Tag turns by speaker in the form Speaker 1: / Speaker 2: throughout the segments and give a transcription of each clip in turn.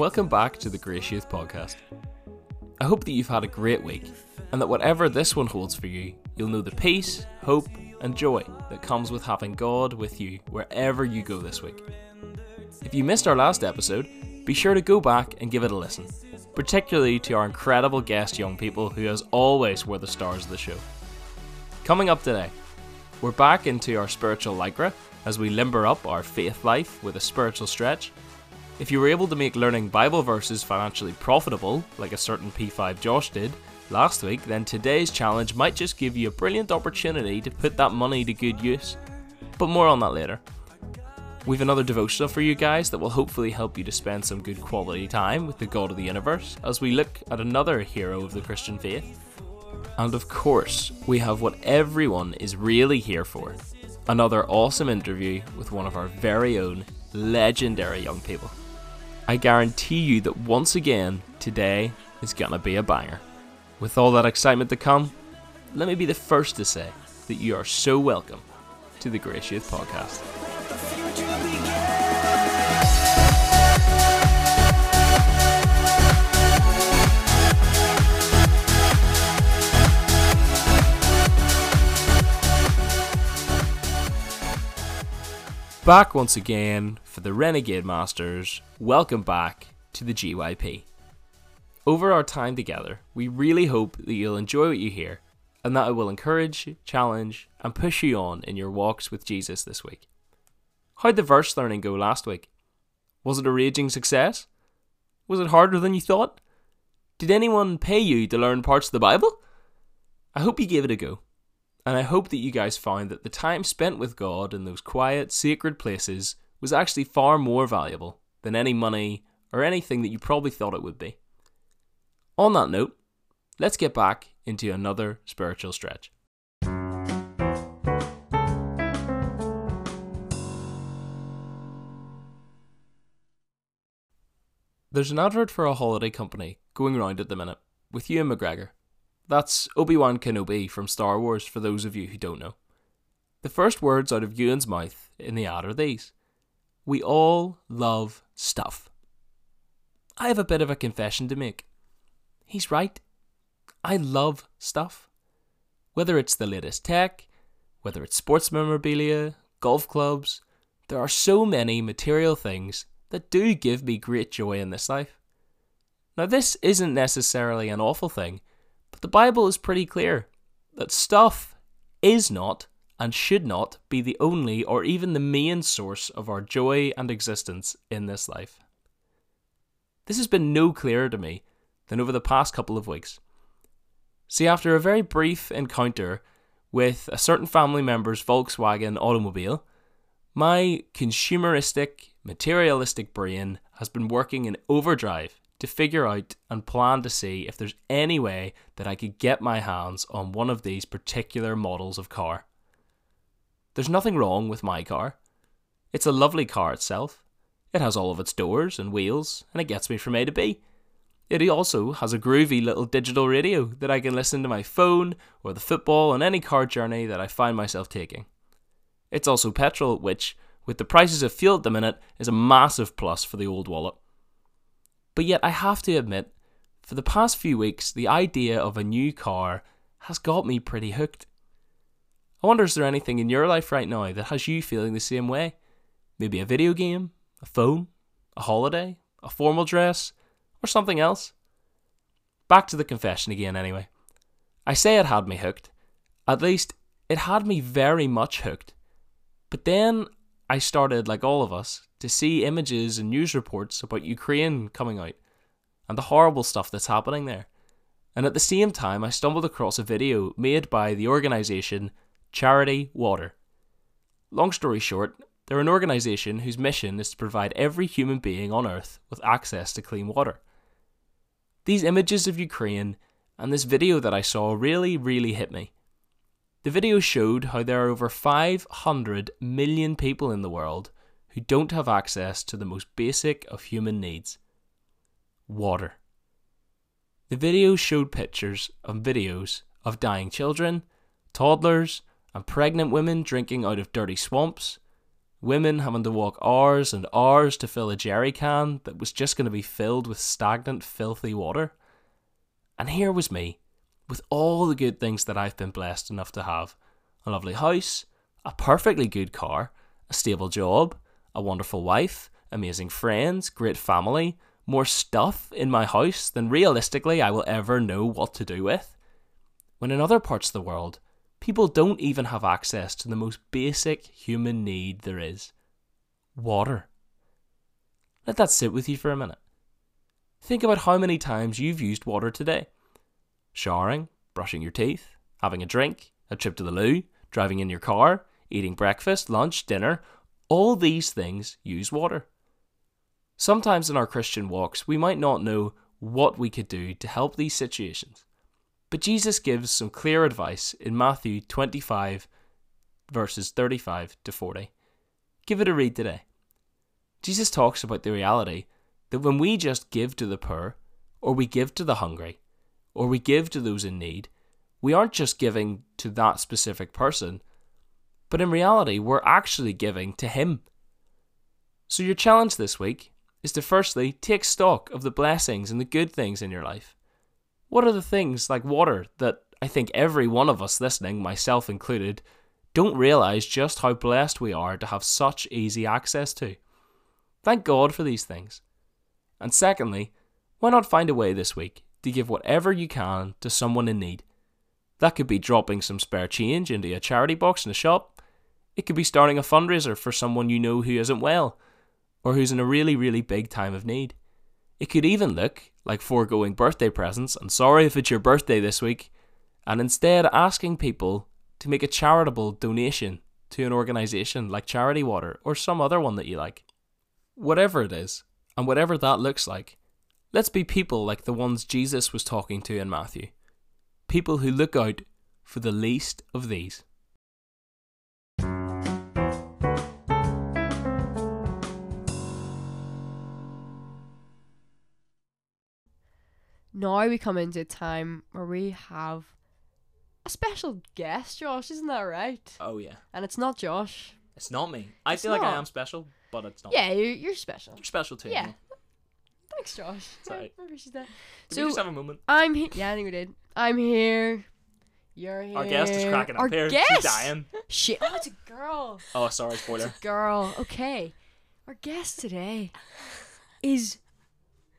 Speaker 1: Welcome back to the Grace Youth Podcast. I hope that you've had a great week, and that whatever this one holds for you, you'll know the peace, hope, and joy that comes with having God with you wherever you go this week. If you missed our last episode, be sure to go back and give it a listen, particularly to our incredible guest young people who, as always, were the stars of the show. Coming up today, we're back into our spiritual lycra as we limber up our faith life with a spiritual stretch. If you were able to make learning Bible verses financially profitable, like a certain P5 Josh did last week, then today's challenge might just give you a brilliant opportunity to put that money to good use. But more on that later. We've another devotional for you guys that will hopefully help you to spend some good quality time with the God of the universe as we look at another hero of the Christian faith. And of course, we have what everyone is really here for another awesome interview with one of our very own legendary young people. I guarantee you that once again, today is gonna be a banger. With all that excitement to come, let me be the first to say that you are so welcome to the Grace Youth Podcast. Back once again for the Renegade Masters. Welcome back to the GYP. Over our time together, we really hope that you'll enjoy what you hear and that it will encourage, challenge, and push you on in your walks with Jesus this week. How'd the verse learning go last week? Was it a raging success? Was it harder than you thought? Did anyone pay you to learn parts of the Bible? I hope you gave it a go. And I hope that you guys found that the time spent with God in those quiet, sacred places was actually far more valuable than any money or anything that you probably thought it would be. On that note, let's get back into another spiritual stretch. There's an advert for a holiday company going round at the minute with Ewan McGregor. That's Obi Wan Kenobi from Star Wars, for those of you who don't know. The first words out of Ewan's mouth in the ad are these We all love stuff. I have a bit of a confession to make. He's right. I love stuff. Whether it's the latest tech, whether it's sports memorabilia, golf clubs, there are so many material things that do give me great joy in this life. Now, this isn't necessarily an awful thing the Bible is pretty clear that stuff is not and should not be the only or even the main source of our joy and existence in this life. This has been no clearer to me than over the past couple of weeks. See, after a very brief encounter with a certain family member's Volkswagen automobile, my consumeristic, materialistic brain has been working in overdrive to figure out and plan to see if there's any way that I could get my hands on one of these particular models of car. There's nothing wrong with my car. It's a lovely car itself. It has all of its doors and wheels, and it gets me from A to B. It also has a groovy little digital radio that I can listen to my phone or the football on any car journey that I find myself taking. It's also petrol, which, with the prices of fuel at the minute, is a massive plus for the old wallet. But yet, I have to admit, for the past few weeks, the idea of a new car has got me pretty hooked. I wonder is there anything in your life right now that has you feeling the same way? Maybe a video game, a phone, a holiday, a formal dress, or something else? Back to the confession again, anyway. I say it had me hooked. At least, it had me very much hooked. But then I started, like all of us, to see images and news reports about Ukraine coming out and the horrible stuff that's happening there. And at the same time, I stumbled across a video made by the organisation Charity Water. Long story short, they're an organisation whose mission is to provide every human being on Earth with access to clean water. These images of Ukraine and this video that I saw really, really hit me. The video showed how there are over 500 million people in the world who don't have access to the most basic of human needs water. The video showed pictures and videos of dying children, toddlers, and pregnant women drinking out of dirty swamps, Women having to walk hours and hours to fill a jerry can that was just going to be filled with stagnant, filthy water. And here was me, with all the good things that I've been blessed enough to have a lovely house, a perfectly good car, a stable job, a wonderful wife, amazing friends, great family, more stuff in my house than realistically I will ever know what to do with. When in other parts of the world, people don't even have access to the most basic human need there is water. Let that sit with you for a minute. Think about how many times you've used water today showering, brushing your teeth, having a drink, a trip to the loo, driving in your car, eating breakfast, lunch, dinner. All these things use water. Sometimes in our Christian walks, we might not know what we could do to help these situations. But Jesus gives some clear advice in Matthew 25, verses 35 to 40. Give it a read today. Jesus talks about the reality that when we just give to the poor, or we give to the hungry, or we give to those in need, we aren't just giving to that specific person, but in reality, we're actually giving to Him. So, your challenge this week is to firstly take stock of the blessings and the good things in your life. What are the things like water that I think every one of us listening, myself included, don't realise just how blessed we are to have such easy access to? Thank God for these things. And secondly, why not find a way this week to give whatever you can to someone in need? That could be dropping some spare change into a charity box in a shop. It could be starting a fundraiser for someone you know who isn't well, or who's in a really, really big time of need. It could even look like foregoing birthday presents, and sorry if it's your birthday this week, and instead asking people to make a charitable donation to an organisation like Charity Water or some other one that you like. Whatever it is, and whatever that looks like, let's be people like the ones Jesus was talking to in Matthew people who look out for the least of these.
Speaker 2: Now we come into a time where we have a special guest, Josh, isn't that right?
Speaker 1: Oh, yeah.
Speaker 2: And it's not Josh.
Speaker 1: It's not me. I
Speaker 2: It's
Speaker 1: feel like I am special, but it's not.
Speaker 2: Yeah, you're, you're special.
Speaker 1: You're special too.
Speaker 2: Yeah.
Speaker 1: Yeah.
Speaker 2: Thanks, Josh.
Speaker 1: Sorry.
Speaker 2: I appreciate that.
Speaker 1: Did
Speaker 2: So-
Speaker 1: we just have a moment?
Speaker 2: I'm here. Yeah, I think we did. I'm here. You're here.
Speaker 1: Our guest is cracking up
Speaker 2: Our
Speaker 1: here.
Speaker 2: Guest?
Speaker 1: She's dying.
Speaker 2: Shit. Oh, it's a girl.
Speaker 1: Oh, sorry, spoiler.
Speaker 2: Girl. Okay. Our guest today is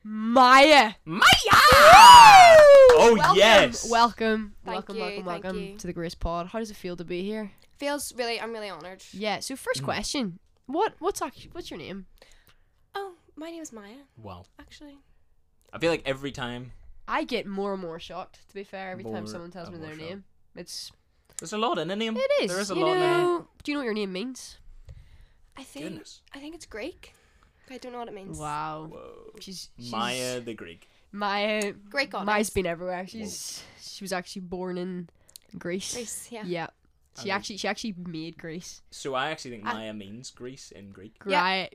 Speaker 2: Maya.
Speaker 1: Maya! Oh,
Speaker 2: welcome,
Speaker 1: yes!
Speaker 2: Welcome.
Speaker 3: Thank
Speaker 2: welcome,
Speaker 3: you,
Speaker 2: welcome, welcome
Speaker 3: you.
Speaker 2: to the Grace Pod. How does it feel to be here?
Speaker 3: Feels really, I'm really honoured.
Speaker 2: Yeah. So
Speaker 1: Mm.
Speaker 2: first question. What what's actually what's your name?
Speaker 3: Oh, my name is Maya,
Speaker 1: Wow.
Speaker 3: actually.
Speaker 1: I feel like every time
Speaker 2: I get more and more shocked. To be fair, every time someone tells me their
Speaker 1: more
Speaker 2: name, it's
Speaker 1: there's a lot in a name.
Speaker 2: it is.
Speaker 1: There is a
Speaker 2: you
Speaker 1: lot in a name.
Speaker 2: Do you know what your name means?
Speaker 3: I think
Speaker 1: Goodness.
Speaker 3: I think it's Greek. I don't know what it means.
Speaker 2: Wow.
Speaker 1: Whoa.
Speaker 2: She's, she's
Speaker 1: Maya the Greek.
Speaker 2: Maya.
Speaker 3: Great goddess.
Speaker 2: Maya's been everywhere. She's she was actually born in Greece.
Speaker 3: Greece, yeah.
Speaker 2: Yeah.
Speaker 1: I
Speaker 2: She
Speaker 1: like-
Speaker 2: actually she actually made Greece.
Speaker 1: So I actually think
Speaker 3: I-
Speaker 1: Maya means Greece in Greek.
Speaker 2: Gri-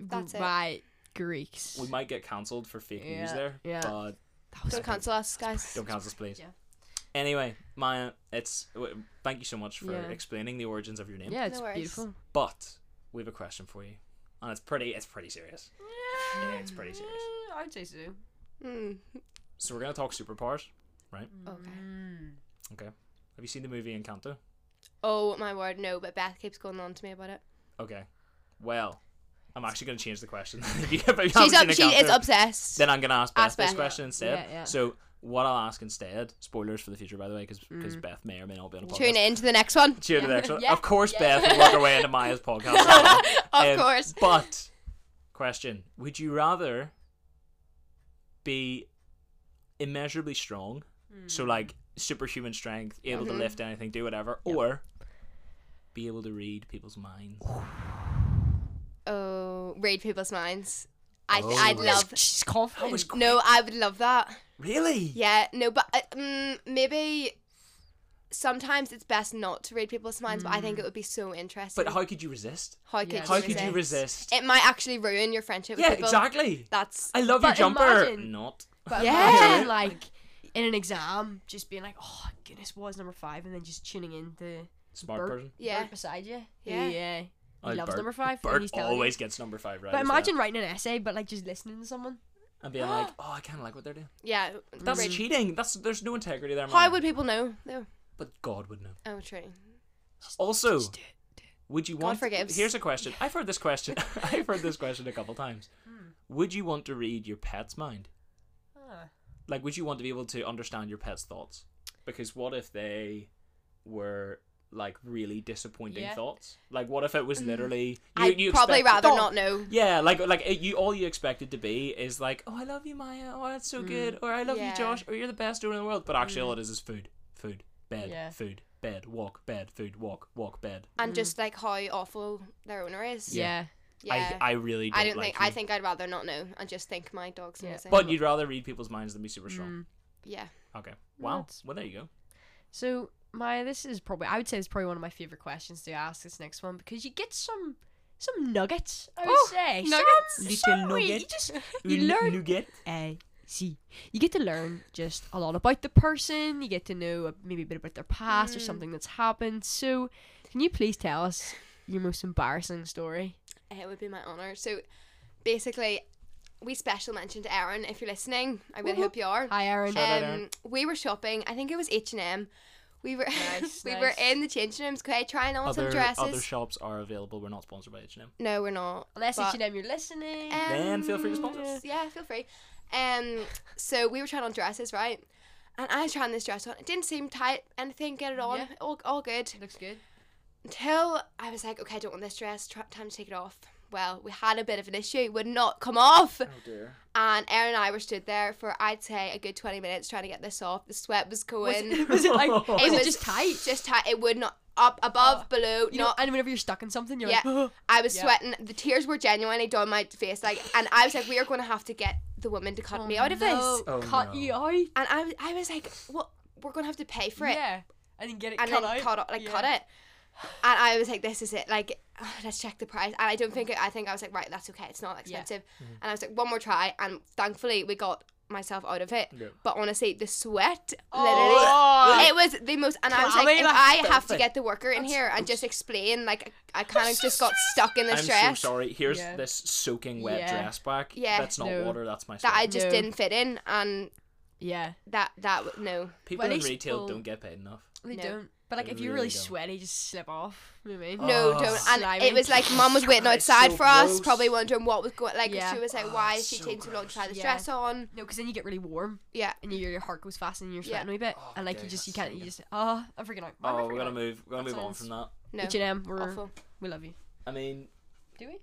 Speaker 3: that's it.
Speaker 2: Right, Greeks.
Speaker 1: We might get cancelled for fake news
Speaker 2: Yeah,
Speaker 1: there,
Speaker 2: yeah.
Speaker 1: but
Speaker 2: That was
Speaker 3: Don't cancel us, guys.
Speaker 1: don't cancel us, please.
Speaker 2: Yeah.
Speaker 1: Anyway, Maya, it's w- thank you so much for
Speaker 2: Yeah.
Speaker 1: explaining the origins of your name.
Speaker 2: Yeah, it's
Speaker 3: No worries.
Speaker 2: beautiful.
Speaker 1: But we have a question for you, and it's pretty. It's pretty serious. Yeah, it's pretty serious.
Speaker 2: I'd say so.
Speaker 3: Mm.
Speaker 1: So we're gonna talk superpowers. Right?
Speaker 3: Okay.
Speaker 2: Mm.
Speaker 1: Okay. Have you seen the movie Encanto?
Speaker 3: Oh my word, no! But Beth keeps going on to me about it.
Speaker 1: Okay. Well, I'm actually gonna change the question. if you, if you
Speaker 3: She's
Speaker 1: haven't
Speaker 3: up.
Speaker 1: seen
Speaker 3: She is obsessed.
Speaker 1: Then I'm gonna ask Beth
Speaker 3: Ask
Speaker 1: this
Speaker 3: Beth.
Speaker 1: question instead.
Speaker 2: Yeah, yeah.
Speaker 1: So what I'll ask instead, spoilers for the future by the way, because
Speaker 2: Mm.
Speaker 1: Beth may or may not be on a podcast.
Speaker 3: Tune in to the next one.
Speaker 1: Tune in to the next one.
Speaker 2: Yeah,
Speaker 1: Of course,
Speaker 2: yeah.
Speaker 1: Beth will work her way into Maya's podcast.
Speaker 3: of
Speaker 1: Um,
Speaker 3: course.
Speaker 1: But question: Would you rather be immeasurably strong, so
Speaker 2: Mm.
Speaker 1: like superhuman strength, able to
Speaker 3: Mhm.
Speaker 1: lift anything, do whatever,
Speaker 2: Yep.
Speaker 1: or be able to read people's minds?
Speaker 3: Oh, read people's minds. I
Speaker 1: Oh.
Speaker 3: I'd love.
Speaker 2: She's confident.
Speaker 1: Was.
Speaker 3: No, I would love that.
Speaker 1: Really?
Speaker 3: Yeah, no, but uh, mm, maybe sometimes it's best not to read people's minds. But I think it would be so interesting.
Speaker 1: But how could you resist?
Speaker 3: How could
Speaker 2: Yeah.
Speaker 3: you
Speaker 1: How
Speaker 3: resist?
Speaker 1: could you resist?
Speaker 3: It might actually ruin your friendship. With
Speaker 1: Yeah,
Speaker 3: people.
Speaker 1: exactly.
Speaker 3: That's
Speaker 1: I love your
Speaker 2: But
Speaker 1: jumper.
Speaker 2: imagine-
Speaker 1: Not.
Speaker 2: But
Speaker 3: Yeah.
Speaker 2: imagine like in an exam, just being like, "Oh goodness, what was number five? and then just tuning in the
Speaker 1: Smart
Speaker 2: Bert-
Speaker 1: person.
Speaker 3: yeah.
Speaker 2: bird beside you.
Speaker 3: Yeah.
Speaker 2: yeah. He loves
Speaker 4: Bert-
Speaker 2: number five. and
Speaker 4: Bert
Speaker 2: he's telling you.
Speaker 4: always gets number five right.
Speaker 2: But
Speaker 4: as well.
Speaker 2: imagine writing an essay, but like just listening to someone.
Speaker 4: and being like, "Oh, I kind of like what they're doing."
Speaker 3: Yeah.
Speaker 4: That's
Speaker 3: read-
Speaker 4: cheating. That's there's no integrity there.
Speaker 3: How
Speaker 4: man.
Speaker 3: would people know? No.
Speaker 4: But God would know.
Speaker 3: Oh, true.
Speaker 4: Also,
Speaker 2: Just do it.
Speaker 4: would you want?
Speaker 3: God
Speaker 4: want?
Speaker 3: forgives.
Speaker 4: Here's a question. I've heard this question. I've heard this question a couple times.
Speaker 2: Hmm.
Speaker 4: Would you want to read your pet's mind?
Speaker 2: Ah.
Speaker 4: Like, would you want to be able to understand your pet's thoughts? Because what if they were like really disappointing
Speaker 2: Yeah.
Speaker 4: thoughts? Like, what if it was mm. literally you?
Speaker 3: I'd
Speaker 4: you
Speaker 3: probably
Speaker 4: expect-
Speaker 3: rather
Speaker 4: Dog.
Speaker 3: not know.
Speaker 4: Yeah, like like it, you all you expect it to be is like, oh, I love you, Maya. Oh, that's so good. Mm. Or I love
Speaker 3: Yeah.
Speaker 4: you, Josh. Or you're the best dude in the world. But actually, mm. all it is is food, food, bed,
Speaker 2: Yeah.
Speaker 4: food, bed, walk, bed, food, walk, walk, bed.
Speaker 3: And just like how awful their owner is.
Speaker 2: Yeah.
Speaker 3: Yeah.
Speaker 4: I I really don't,
Speaker 3: I don't
Speaker 4: like
Speaker 3: think. I think I'd rather not know and just think my dog's
Speaker 2: Yeah.
Speaker 3: amazing.
Speaker 4: But you'd rather read people's minds than be super strong.
Speaker 2: Mm.
Speaker 3: yeah.
Speaker 4: Okay. Wow.
Speaker 2: That's-
Speaker 4: Well, there you go.
Speaker 2: So my this is probably I would say it's probably one of my favorite questions to ask this next one because you get some some nuggets. I would
Speaker 3: Oh,
Speaker 2: say
Speaker 3: nuggets.
Speaker 2: Some,
Speaker 4: Little
Speaker 2: some wee- You
Speaker 4: nugget.
Speaker 2: just you
Speaker 4: Un-
Speaker 2: learn.
Speaker 4: nougat.
Speaker 2: Uh, see, you get to learn just a lot about the person. You get to know maybe a bit about their past or
Speaker 3: Mm.
Speaker 2: something that's happened. So, can you please tell us your most embarrassing story?
Speaker 3: It would be my honor. So, basically, we special mention to Aaron if you're listening. I really
Speaker 2: Woohoo.
Speaker 3: hope you are.
Speaker 2: Hi, Aaron.
Speaker 4: Shout Aaron.
Speaker 3: Um, we were shopping. I think it was H and M. We were
Speaker 2: Nice,
Speaker 3: we
Speaker 2: nice.
Speaker 3: were in the changing rooms, okay, trying on some dresses.
Speaker 4: other shops are available. We're not sponsored by H&M.
Speaker 3: no, we're not.
Speaker 2: Unless
Speaker 3: but-
Speaker 2: H&M, you're listening.
Speaker 4: Then feel free to sponsor us.
Speaker 3: Yeah, feel free. Um, so we were trying on dresses, right? And I was trying this dress on. It didn't seem tight. Anything, get it on.
Speaker 2: Yeah.
Speaker 3: All, all good.
Speaker 2: Looks good.
Speaker 3: Until I was like, okay, I don't want this dress. Try, time to take it off. Well, we had a bit of an issue. It would not come off.
Speaker 4: Oh dear.
Speaker 3: And Erin and I were stood there for, I'd say, a good 20 minutes trying to get this off. The sweat was
Speaker 2: Was
Speaker 3: going.
Speaker 2: it, was it like was
Speaker 3: It
Speaker 2: it
Speaker 3: was
Speaker 2: just tight?
Speaker 3: Just tight. It would not, up, above, oh. below,
Speaker 2: You know, and whenever you're stuck in something, you're
Speaker 3: Yeah.
Speaker 2: like, oh.
Speaker 3: I was
Speaker 2: Yeah.
Speaker 3: sweating. The tears were genuinely down my face. Like, and I was like, we are going to have to get the woman to cut oh, me out of this.
Speaker 4: Oh,
Speaker 2: cut
Speaker 4: no.
Speaker 2: you out.
Speaker 3: And I, was- I was like, what? We're going to have to pay for it.
Speaker 2: Yeah, and then get it
Speaker 3: And
Speaker 2: cut
Speaker 3: then
Speaker 2: out.
Speaker 3: cut like
Speaker 2: Yeah.
Speaker 3: cut it. And I was like, this is it. Like, ugh, let's check the price. And I don't think it, I think I was like, right, that's okay. It's not
Speaker 2: Yeah.
Speaker 3: expensive. Mm-hmm. And I was like, one more try. And thankfully, we got myself out of it.
Speaker 4: Yeah.
Speaker 3: But honestly, the sweat,
Speaker 2: Oh.
Speaker 3: literally, it was the most. And I was like, if I have to get the worker in here and just explain, like, I kind of just got stuck in the this
Speaker 4: I'm
Speaker 3: dress.
Speaker 4: so sorry. Here's
Speaker 2: Yeah.
Speaker 4: this soaking wet
Speaker 2: Yeah.
Speaker 4: dress back.
Speaker 3: Yeah.
Speaker 4: That's not
Speaker 2: No.
Speaker 4: water. That's my
Speaker 3: that. I just
Speaker 2: No.
Speaker 3: didn't fit in, and
Speaker 2: Yeah,
Speaker 3: that that no.
Speaker 4: People
Speaker 2: Well,
Speaker 4: in retail
Speaker 2: people-
Speaker 4: don't get paid enough.
Speaker 2: they
Speaker 3: No.
Speaker 2: don't. But like, if you're
Speaker 4: really
Speaker 2: really
Speaker 4: don't.
Speaker 2: sweaty, just slip off. You know I mean?
Speaker 3: No,
Speaker 4: Oh.
Speaker 3: don't. And
Speaker 2: Slimy.
Speaker 3: it was like mum was waiting outside
Speaker 4: so
Speaker 3: for us,
Speaker 4: gross.
Speaker 3: probably wondering what was going. Like
Speaker 2: Yeah.
Speaker 3: she was like,
Speaker 4: Oh,
Speaker 3: "Why
Speaker 4: it's
Speaker 3: is she
Speaker 4: so
Speaker 3: taking so long to try this
Speaker 2: Yeah.
Speaker 3: dress on?"
Speaker 2: No, because then you get really warm,
Speaker 3: Yeah,
Speaker 2: and your your heart goes fast, and you're
Speaker 3: Yeah.
Speaker 2: sweating a wee bit,
Speaker 4: Oh,
Speaker 2: and like
Speaker 4: okay,
Speaker 2: you just you can't you just ah, oh I'm freaking out. Why am I
Speaker 4: Oh, we're gonna
Speaker 2: out?
Speaker 4: move. We're gonna
Speaker 2: That
Speaker 4: move on from that.
Speaker 3: no.
Speaker 2: H and M, we're
Speaker 3: Awful.
Speaker 2: we love you.
Speaker 4: I mean,
Speaker 2: Do we?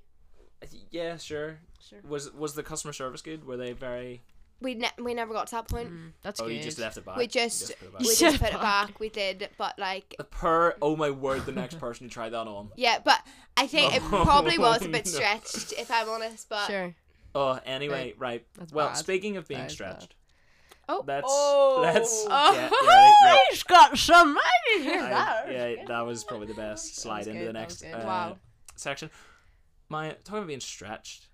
Speaker 4: yeah, sure.
Speaker 2: Sure.
Speaker 4: Was was the customer service good? Were they very?
Speaker 3: We ne- we never got to that point.
Speaker 2: Mm, that's
Speaker 4: oh,
Speaker 2: good.
Speaker 4: you just left it back.
Speaker 3: We
Speaker 4: You
Speaker 3: just-
Speaker 4: put it back.
Speaker 3: We just put it
Speaker 2: back.
Speaker 3: back. We did, but like
Speaker 4: The per oh my word, the next person who tried that on.
Speaker 3: yeah, but I think it
Speaker 4: Oh,
Speaker 3: probably was a bit
Speaker 4: no.
Speaker 3: stretched, if I'm honest. But
Speaker 2: Sure.
Speaker 4: Oh, anyway, right.
Speaker 2: That's
Speaker 4: well,
Speaker 2: bad.
Speaker 4: speaking of being
Speaker 2: That is bad.
Speaker 4: stretched,
Speaker 3: oh,
Speaker 4: let's
Speaker 2: Oh.
Speaker 4: let's
Speaker 3: Oh.
Speaker 4: get ready.
Speaker 2: He's got some. I didn't hear
Speaker 4: I-
Speaker 2: that.
Speaker 4: yeah, that was probably the best. Slide into
Speaker 2: good,
Speaker 4: the next uh,
Speaker 2: Wow.
Speaker 4: section. My talking about being stretched.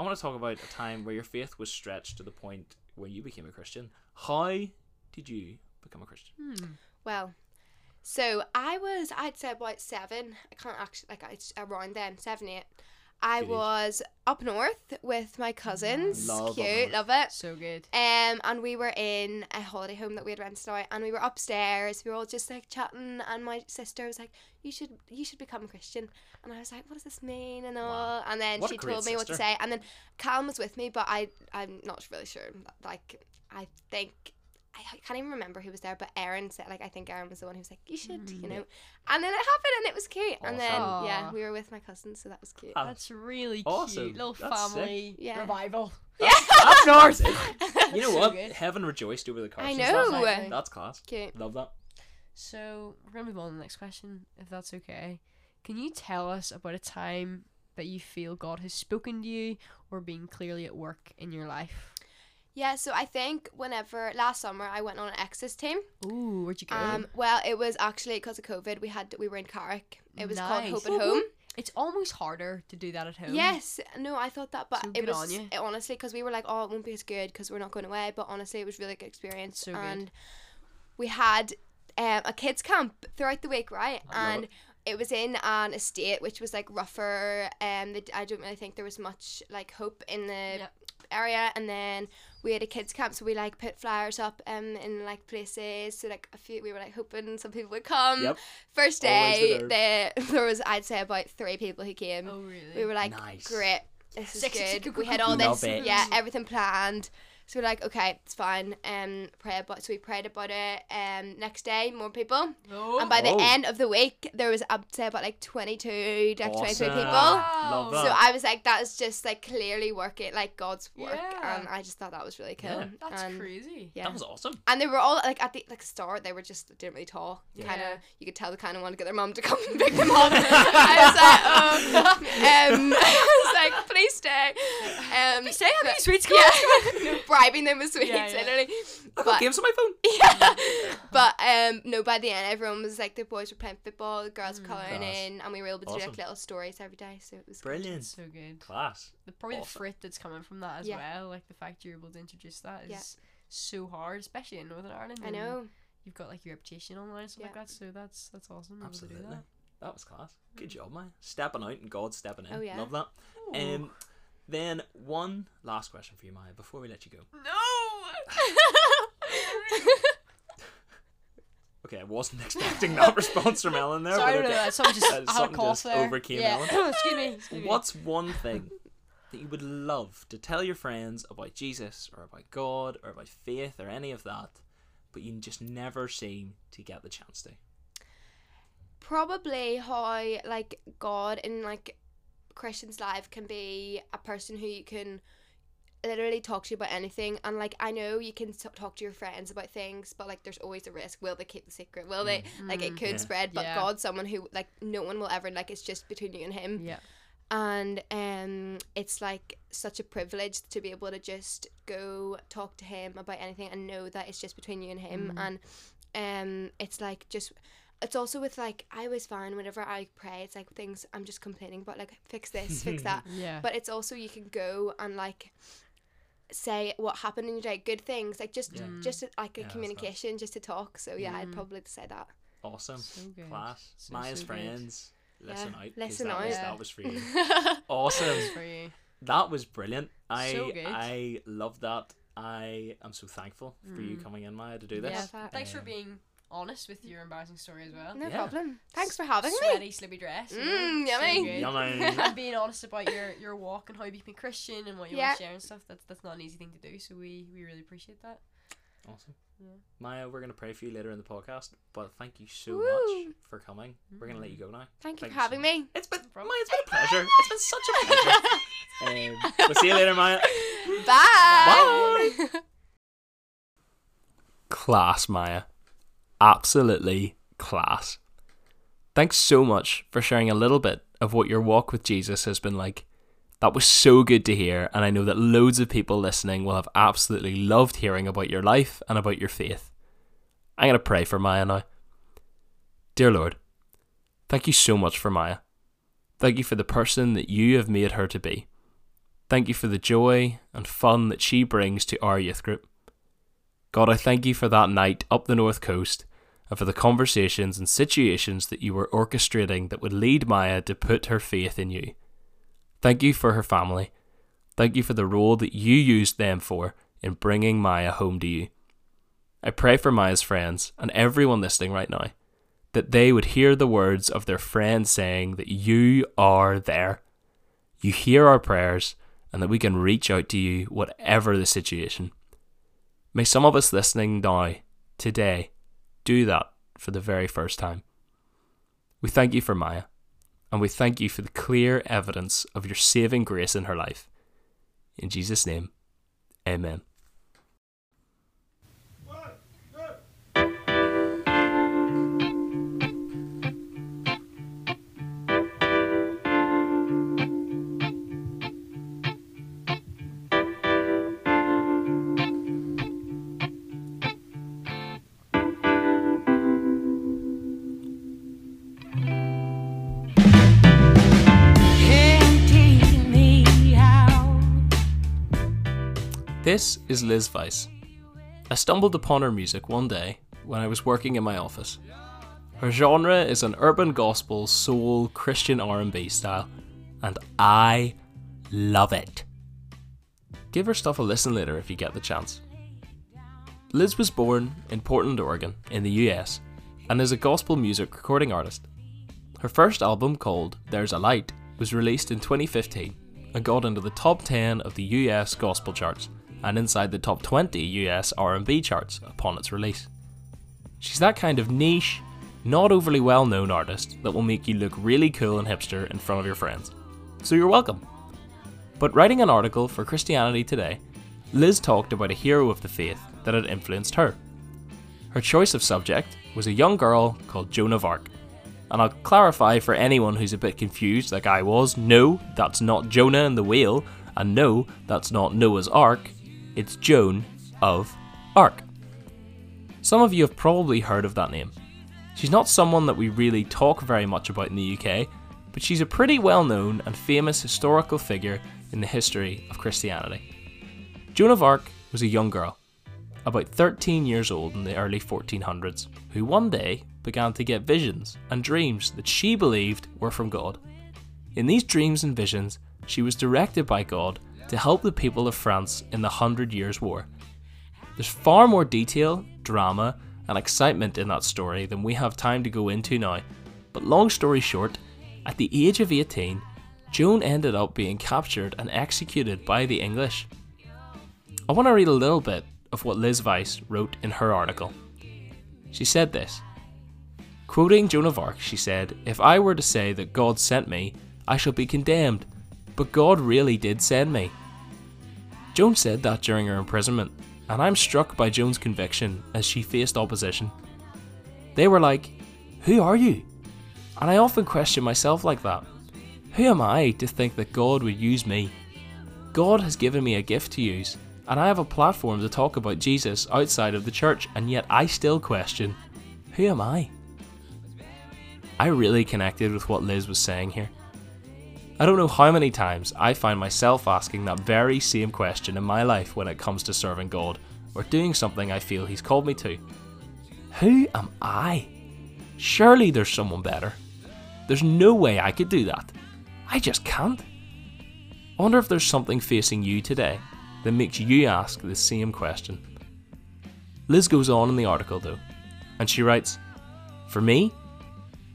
Speaker 4: I want to talk about a time where your faith was stretched to the point where you became a Christian. How did you become a Christian?
Speaker 2: Hmm.
Speaker 3: well. So I was, I'd say about seven. I can't actually like it's around then, seven, eight. I
Speaker 4: Good
Speaker 3: was up north with my cousins.
Speaker 4: Love
Speaker 3: Cute, love it.
Speaker 2: So good.
Speaker 3: Um, and we were in a holiday home that we had rented out, and we were upstairs. We were all just like chatting, and my sister was like, "You should, you should become a Christian." And I was like, "What does this mean?" And all.
Speaker 4: Wow.
Speaker 3: And then
Speaker 4: What
Speaker 3: she told me what to say, and then Callum was with me, but I, I'm not really sure. Like, I think. I I can't even remember who was there, but Aaron said, like, I think Aaron was the one who was like, you should, you
Speaker 2: Mm.
Speaker 3: know. And then it happened, and it was cute. And then,
Speaker 2: Awesome.
Speaker 3: yeah, we were with my cousins, so that was cute.
Speaker 2: That's really
Speaker 4: awesome.
Speaker 2: cute. Little
Speaker 4: That's sick.
Speaker 2: family
Speaker 3: Yeah.
Speaker 2: revival.
Speaker 4: That's
Speaker 2: north.
Speaker 4: You know
Speaker 2: So
Speaker 4: what?
Speaker 2: good.
Speaker 4: Heaven rejoiced over the
Speaker 3: I
Speaker 4: Carsons.
Speaker 3: know.
Speaker 2: Exactly.
Speaker 4: That's class.
Speaker 3: Cute.
Speaker 4: Love that.
Speaker 2: So we're gonna move on to the next question, if that's okay. Can you tell us about a time that you feel God has spoken to you or been clearly at work in your life?
Speaker 3: Yeah, so I think whenever last summer I went on an Exes team.
Speaker 2: Ooh, where'd you go?
Speaker 3: Um, well, it was actually because of COVID. We had we were in Carrick. It was called Hope at Home.
Speaker 2: it's almost harder to do that at home.
Speaker 3: Yes, no, I thought that, but
Speaker 2: So
Speaker 3: it was
Speaker 2: on you.
Speaker 3: it, honestly because we were like, oh, it won't be as good because we're not going away. But honestly, it was really good experience,
Speaker 2: So good.
Speaker 3: and we had um, a kids camp throughout the week, right?
Speaker 4: I
Speaker 3: and
Speaker 4: it.
Speaker 3: was in an estate which was like rougher and the, I don't really think there was much like hope in the
Speaker 2: Yep.
Speaker 3: area and then we had a kids camp so we like put flyers up um in like places so like a few we were like hoping some people would come.
Speaker 1: Yep.
Speaker 3: first day
Speaker 1: the
Speaker 3: there there was I'd say about three people who came.
Speaker 2: Oh really?
Speaker 3: we were like
Speaker 1: Nice.
Speaker 3: great. This is
Speaker 2: Sexy,
Speaker 3: good.
Speaker 2: sexy,
Speaker 3: we had all this yeah everything planned so we're like okay it's fine um pray about so we prayed about it um next day more people
Speaker 2: Oh.
Speaker 3: and by the
Speaker 1: Oh.
Speaker 3: end of the week, there was up to about like 22, like 23 people.
Speaker 2: Wow.
Speaker 3: So I was like, that is just like clearly working, like God's work.
Speaker 2: Yeah.
Speaker 3: And I just thought that was really cool.
Speaker 1: Yeah.
Speaker 2: That's
Speaker 3: and,
Speaker 2: crazy.
Speaker 3: Yeah.
Speaker 1: That was awesome.
Speaker 3: and they were all like at the like start, they were just didn't really talk.
Speaker 1: Yeah.
Speaker 3: Kind of, you could tell they kind of wanted to get their mum to come and pick them up. I was like, oh, um, I was like, please stay. Um,
Speaker 2: Please stay, have
Speaker 3: but-
Speaker 2: these sweets,
Speaker 3: Yeah, bribing them with sweets,
Speaker 2: Yeah, yeah.
Speaker 3: literally.
Speaker 1: I got
Speaker 3: But-
Speaker 1: games on my phone.
Speaker 3: yeah. But um no by the end everyone was like the boys were playing football, the girls were
Speaker 2: Mm.
Speaker 3: colouring
Speaker 1: Class.
Speaker 3: in and we were able to do
Speaker 1: Awesome.
Speaker 3: like little stories every day, so it was good.
Speaker 1: Brilliant.
Speaker 2: So good.
Speaker 1: Class.
Speaker 2: The, probably
Speaker 1: Awesome.
Speaker 2: the fruit that's coming from that as
Speaker 3: Yeah.
Speaker 2: well, like the fact you're able to introduce that is
Speaker 3: Yeah.
Speaker 2: so hard, especially in Northern Ireland.
Speaker 3: I
Speaker 2: and
Speaker 3: know.
Speaker 2: You've got like your reputation online and stuff like
Speaker 3: Yeah.
Speaker 2: that, so that's that's awesome. able to do
Speaker 1: Absolutely.
Speaker 2: that.
Speaker 1: That was class. Good job, man. Stepping out and God stepping in.
Speaker 3: Oh, yeah.
Speaker 1: Love that.
Speaker 2: Ooh.
Speaker 1: Um, then one last question for you, Maya, before we let you go.
Speaker 2: no.
Speaker 1: Okay, I wasn't expecting that response from Ellen there.
Speaker 2: Sorry,
Speaker 1: but
Speaker 2: no, no, no, something just
Speaker 1: Uh,
Speaker 2: I had a
Speaker 1: something just
Speaker 2: there.
Speaker 1: overcame
Speaker 2: yeah.
Speaker 1: Ellen.
Speaker 2: excuse me. Excuse me.
Speaker 1: What's one thing that you would love to tell your friends about Jesus or about God or about faith or any of that, but you just never seem to get the chance to?
Speaker 3: Probably how like God in like Christian's life can be a person who you can literally talk to you about anything and like I know you can t- talk to your friends about things but like there's always a risk will they keep the secret will they like it
Speaker 2: Mm.
Speaker 3: could
Speaker 1: Yeah.
Speaker 3: spread but
Speaker 2: Yeah.
Speaker 3: God's someone who like no one will ever like it's just between you and him
Speaker 2: Yeah.
Speaker 3: and um it's like such a privilege to be able to just go talk to him about anything and know that it's just between you and him
Speaker 2: Mm.
Speaker 3: and um it's like just it's also with like I always find whenever I pray it's like things I'm just complaining about like fix this fix that
Speaker 2: Yeah.
Speaker 3: but it's also you can go and like say what happened in your day good things like just
Speaker 1: Yeah.
Speaker 3: just like a
Speaker 1: Yeah,
Speaker 3: communication just to talk so yeah I'd
Speaker 2: Mm.
Speaker 3: probably say that
Speaker 1: Awesome.
Speaker 2: So good.
Speaker 1: Class.
Speaker 2: So,
Speaker 1: Maya's
Speaker 2: so good.
Speaker 1: friends. Listen
Speaker 3: Yeah,
Speaker 1: out. 'cause
Speaker 3: listen
Speaker 1: that
Speaker 3: out.
Speaker 1: Was,
Speaker 2: Yeah.
Speaker 1: that was for you. awesome.
Speaker 2: for you.
Speaker 1: That was brilliant. I
Speaker 2: So.
Speaker 1: I love that. I am so thankful for you
Speaker 2: Mm.
Speaker 1: coming in, Maya, to do this.
Speaker 2: Yeah.
Speaker 3: that.
Speaker 2: Thanks for
Speaker 1: Um,
Speaker 2: being honest with your embarrassing story as well.
Speaker 3: no
Speaker 1: Yeah.
Speaker 3: problem thanks for having me
Speaker 2: Sweaty, slippy dress. you know,
Speaker 3: Mm,
Speaker 2: so
Speaker 3: yummy.
Speaker 2: good.
Speaker 1: Yummy.
Speaker 2: and being honest about your, your walk and how you became Christian and what you
Speaker 3: Yeah.
Speaker 2: want to share and stuff. That's that's not an easy thing to do. So we, we really appreciate that.
Speaker 1: Awesome.
Speaker 2: Yeah.
Speaker 1: Maya, we're going to pray for you later in the podcast, but thank you so
Speaker 3: Woo.
Speaker 1: much for coming. We're going to let you go now.
Speaker 3: thank you
Speaker 1: Thank
Speaker 3: for
Speaker 1: you so
Speaker 3: having me
Speaker 1: It's been,
Speaker 2: problem.
Speaker 1: Maya, it's been a pleasure. It's been such a pleasure. um, we'll see you later, Maya.
Speaker 3: bye,
Speaker 1: Bye. Class, Maya. Absolutely class. Thanks so much for sharing a little bit of what your walk with Jesus has been like. That was so good to hear, and I know that loads of people listening will have absolutely loved hearing about your life and about your faith. I'm going to pray for Maya now. Dear Lord, thank you so much for Maya. Thank you for the person that you have made her to be. Thank you for the joy and fun that she brings to our youth group. God, I thank you for that night up the north coast and for the conversations and situations that you were orchestrating that would lead Maya to put her faith in you. Thank you for her family. Thank you for the role that you used them for in bringing Maya home to you. I pray for Maya's friends and everyone listening right now that they would hear the words of their friend saying that you are there. You hear our prayers and that we can reach out to you whatever the situation. May some of us listening now, today, do that for the very first time. We thank you for Maya, and we thank you for the clear evidence of your saving grace in her life. In Jesus' name, amen. This is Liz Vice. I stumbled upon her music one day when I was working in my office. Her genre is an urban gospel, soul, Christian R&B style, and I love it. Give her stuff a listen later if you get the chance. Liz was born in Portland, Oregon, in the US, and is a gospel music recording artist. Her first album, called There's a Light, was released in 2015 and got into the top 10 of the US gospel charts and inside the top 20 US R&B charts upon its release. She's that kind of niche, not overly well-known artist that will make you look really cool and hipster in front of your friends. So you're welcome. But writing an article for Christianity Today, Liz talked about a hero of the faith that had influenced her. Her choice of subject was a young girl called Joan of Arc. And I'll clarify for anyone who's a bit confused, like I was no, that's not Jonah and the whale, and no, that's not Noah's Ark, it's Joan of Arc. Some of you have probably heard of that name. She's not someone that we really talk very much about in the UK, but she's a pretty well known and famous historical figure in the history of Christianity. Joan of Arc was a young girl about 13 years old in the early 1400s, who one day began to get visions and dreams that she believed were from God. In these dreams and visions, she was directed by God to help the people of France in the Hundred Years' War. There's far more detail, drama, and excitement in that story than we have time to go into now, but long story short, at the age of 18, Joan ended up being captured and executed by the English. I want to read a little bit of what Liz Vice wrote in her article. She said this Quoting Joan of Arc, she said, If I were to say that God sent me, I shall be condemned, but God really did send me. Joan said that during her imprisonment, and I'm struck by Joan's conviction as she faced opposition. They were like, Who are you? And I often question myself like that. Who am I to think that God would use me? God has given me a gift to use, and I have a platform to talk about Jesus outside of the church, and yet I still question who am I? I really connected with what Liz was saying here. I don't know how many times I find myself asking that very same question in my life when it comes to serving God or doing something I feel He's called me to. Who am I? Surely there's someone better. There's no way I could do that. I just can't. I wonder if there's something facing you today that makes you ask the same question. Liz goes on in the article though, and she writes For me,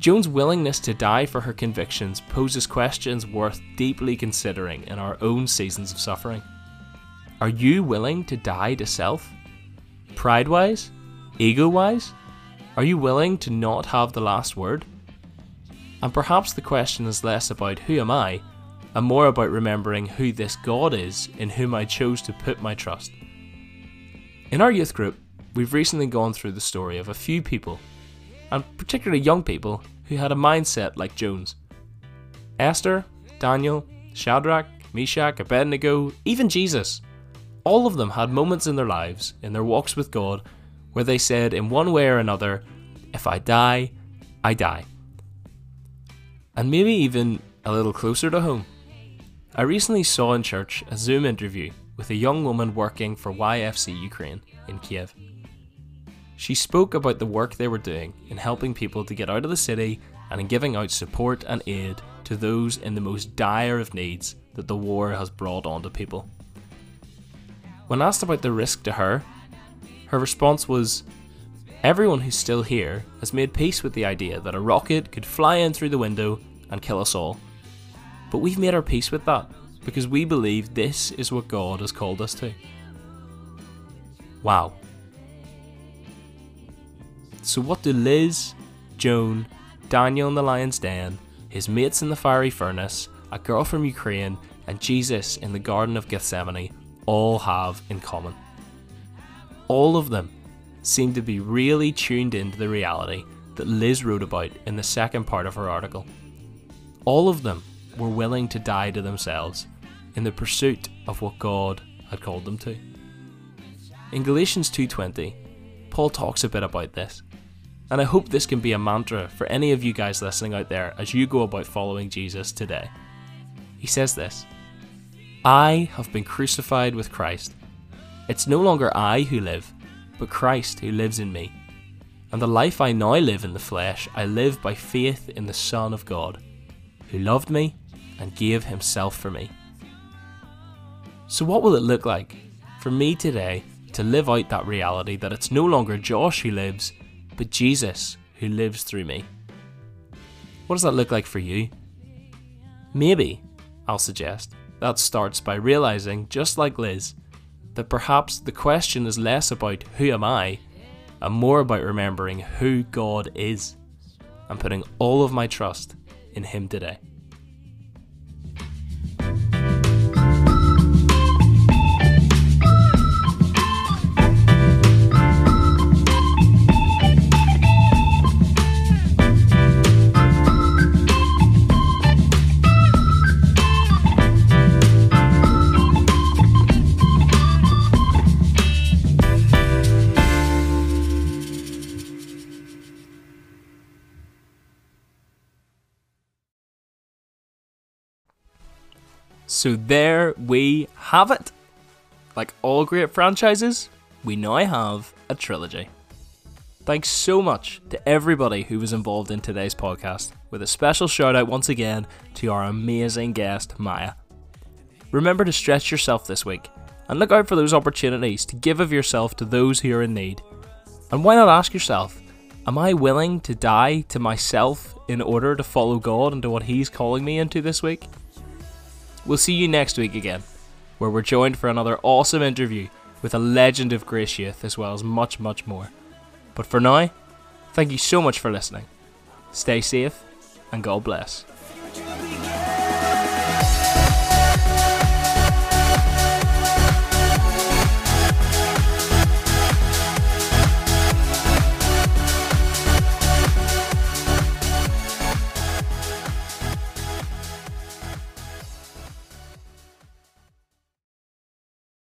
Speaker 1: Joan's willingness to die for her convictions poses questions worth deeply considering in our own seasons of suffering. Are you willing to die to self? Pride wise? Ego wise? Are you willing to not have the last word? And perhaps the question is less about who am I and more about remembering who this God is in whom I chose to put my trust. In our youth group, we've recently gone through the story of a few people, and particularly young people, who had a mindset like Joan's. Esther, Daniel, Shadrach, Meshach, Abednego, even Jesus. All of them had moments in their lives, in their walks with God, where they said, in one way or another, if I die, I die. And maybe even a little closer to home, I recently saw in church a Zoom interview with a young woman working for YFC Ukraine in Kiev. She spoke about the work they were doing in helping people to get out of the city and in giving out support and aid to those in the most dire of needs that the war has brought onto people. When asked about the risk to her, her response was Everyone who's still here has made peace with the idea that a rocket could fly in through the window and kill us all. But we've made our peace with that because we believe this is what God has called us to. Wow. So, what do Liz, Joan, Daniel in the lion's den, his mates in the fiery furnace, a girl from Ukraine, and Jesus in the Garden of Gethsemane all have in common? All of them seem to be really tuned into the reality that Liz wrote about in the second part of her article. All of them were willing to die to themselves in the pursuit of what God had called them to. In Galatians 2:20, Paul talks a bit about this. And I hope this can be a mantra for any of you guys listening out there as you go about following Jesus today. He says this I have been crucified with Christ. It's no longer I who live, but Christ who lives in me. And the life I now live in the flesh, I live by faith in the Son of God, who loved me and gave himself for me. So, what will it look like for me today to live out that reality that it's no longer Josh who lives, but Jesus who lives through me? What does that look like for you? Maybe, I'll suggest, that starts by realizing, just like Liz, that perhaps the question is less about who am I and more about remembering who God is and putting all of my trust in Him today. So there we have it. Like all great franchises, we now have a trilogy. Thanks so much to everybody who was involved in today's podcast, with a special shout out once again to our amazing guest, Maya. Remember to stretch yourself this week and look out for those opportunities to give of yourself to those who are in need. And why not ask yourself, am I willing to die to myself in order to follow God into what He's calling me into this week? We'll see you next week again, where we're joined for another awesome interview with a legend of Grace as well as much, much more. But for now, thank you so much for listening. Stay safe and God bless.